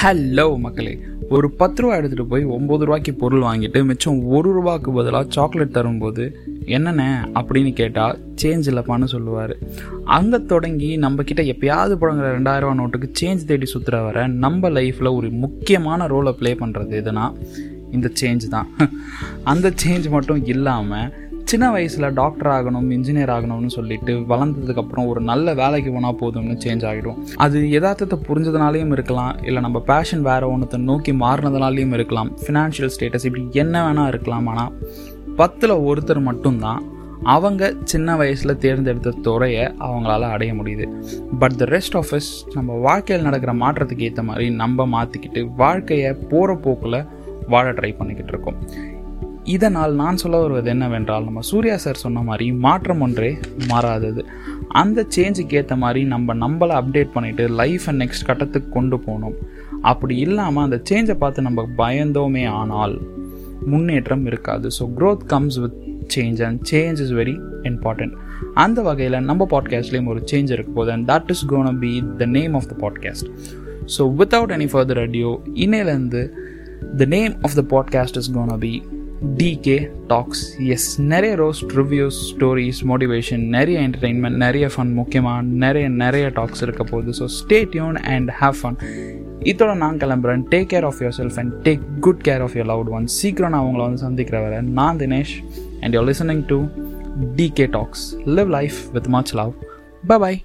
Hello மக்களே. ஒரு பத்து ரூபா எடுத்துகிட்டு போய் ஒம்பது ரூபாய்க்கு பொருள் வாங்கிட்டு மிச்சம் ஒரு ரூபாய்க்கு பதிலாக சாக்லேட் தரும்போது என்னென்ன அப்படின்னு கேட்டால் சேஞ்ச் இல்லைப்பான்னு சொல்லுவார். அங்கே தொடங்கி நம்மக்கிட்ட எப்பயாவது புழங்குற ரெண்டாயிரரூவா நோட்டுக்கு சேஞ்ச் தேடி சுற்றுற வர நம்ம லைஃப்பில் ஒரு முக்கியமான ரோலை ப்ளே பண்ணுறது எதுனா இந்த சேஞ்ச் தான். அந்த சேஞ்ச் மட்டும் இல்லாமல் சின்ன வயசில் டாக்டர் ஆகணும் இன்ஜினியர் ஆகணும்னு சொல்லிட்டு வளர்ந்ததுக்கப்புறம் ஒரு நல்ல வேலைக்கு போனால் போதும்னு சேஞ்ச் ஆகிடும் அது யதார்த்தத்தை புரிஞ்சதுனாலையும் இருக்கலாம் இல்லை நம்ம பேஷன் வேறு ஒன்றத்தை நோக்கி மாறினதுனாலையும் இருக்கலாம். ஃபினான்ஷியல் ஸ்டேட்டஸ் இப்படி என்ன வேணால் இருக்கலாம் ஆனால் பத்தில் ஒருத்தர் மட்டும்தான் அவங்க சின்ன வயசில் தேர்ந்தெடுத்த துறையை அவங்களால அடைய முடியுது. But the rest of is நம்ம வாழ்க்கையில் நடக்கிற மாற்றத்துக்கு ஏற்ற மாதிரி நம்ம மாற்றிக்கிட்டு வாழ்க்கையை போகிற போக்கில் வாழ ட்ரை பண்ணிக்கிட்டு இருக்கோம். இதனால் நான் சொல்ல வருவது என்னவென்றால் நம்ம சூர்யா சார் சொன்ன மாதிரி மாற்றம் ஒன்றே மாறாதது. அந்த சேஞ்சுக்கு ஏற்ற மாதிரி நம்ம நம்மளை அப்டேட் பண்ணிவிட்டு லைஃப்பை நெக்ஸ்ட் கட்டத்துக்கு கொண்டு போகணும். அப்படி இல்லாமல் அந்த சேஞ்சை பார்த்து நம்ம பயந்தோமே ஆனால் முன்னேற்றம் இருக்காது. So growth comes with change and change is very important அந்த வகையில் நம்ம பாட்காஸ்ட்லேயும் ஒரு சேஞ்ச் இருக்க போது and that is gonna be the name of the podcast so without any further ado இன்னையிலேருந்து the name of the podcast is gonna be DK Talks yes நிறைய roast reviews stories motivation நிறைய entertainment நிறைய fun முக்கியமாக நிறைய நிறைய talks இருக்க போகுது. So stay tuned and have fun இதோட நான் கிளம்புறேன். Take care of yourself and take good care of your loved one சீக்கிரம் நான் அவங்கள வந்து சந்திக்கிற வர நான் Dinesh and you're listening to DK Talks live life with much love bye